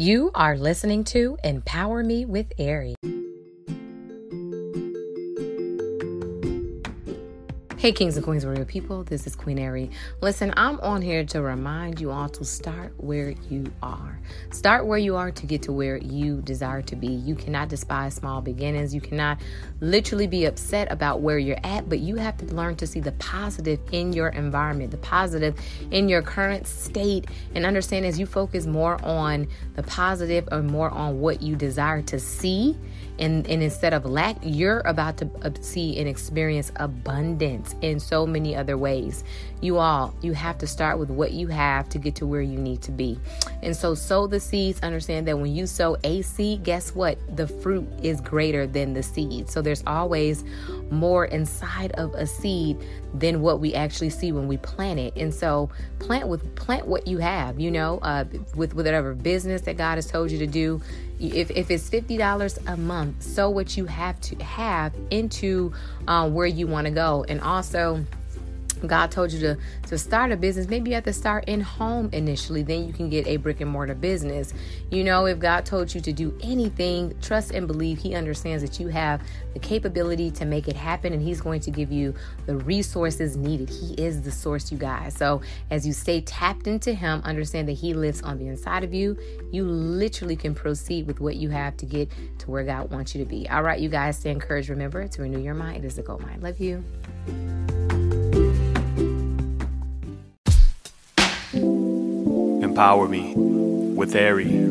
You are listening to Empower Me with Ari. Hey, kings and queens real people, this is Queen Ari. Listen, I'm on here to remind you all to start where you are. Start where you are to get to where you desire to be. You cannot despise small beginnings. You cannot literally be upset about where you're at, but you have to learn to see the positive in your environment, the positive in your current state, and understand as you focus more on the positive or more on what you desire to see. And, and instead of lack, you're about to uh, see and experience abundance in so many other ways. You all, you have to start with what you have to get to where you need to be. And so, sow the seeds. Understand that when you sow a seed, guess what? The fruit is greater than the seed. So, there's always more inside of a seed than what we actually see when we plant it. And so, plant with plant what you have. You know, uh, with, whatever business that God has told you to do. If, if it's $50 a month, sow what you have to have into uh, where you want to go. And also, God told you to to start a business, maybe you have to start in home initially. Then you can get a brick and mortar business. You know, if God told you to do anything, trust and believe He understands that you have the capability to make it happen, and He's going to give you the resources needed. He is the source, you guys. So as you stay tapped into Him, understand that He lives on the inside of you. You literally can proceed with what you have to get to where God wants you to be. All right, you guys, stay encouraged. Remember to renew your mind. It is a gold mind. Love you. Empower Me with Ari.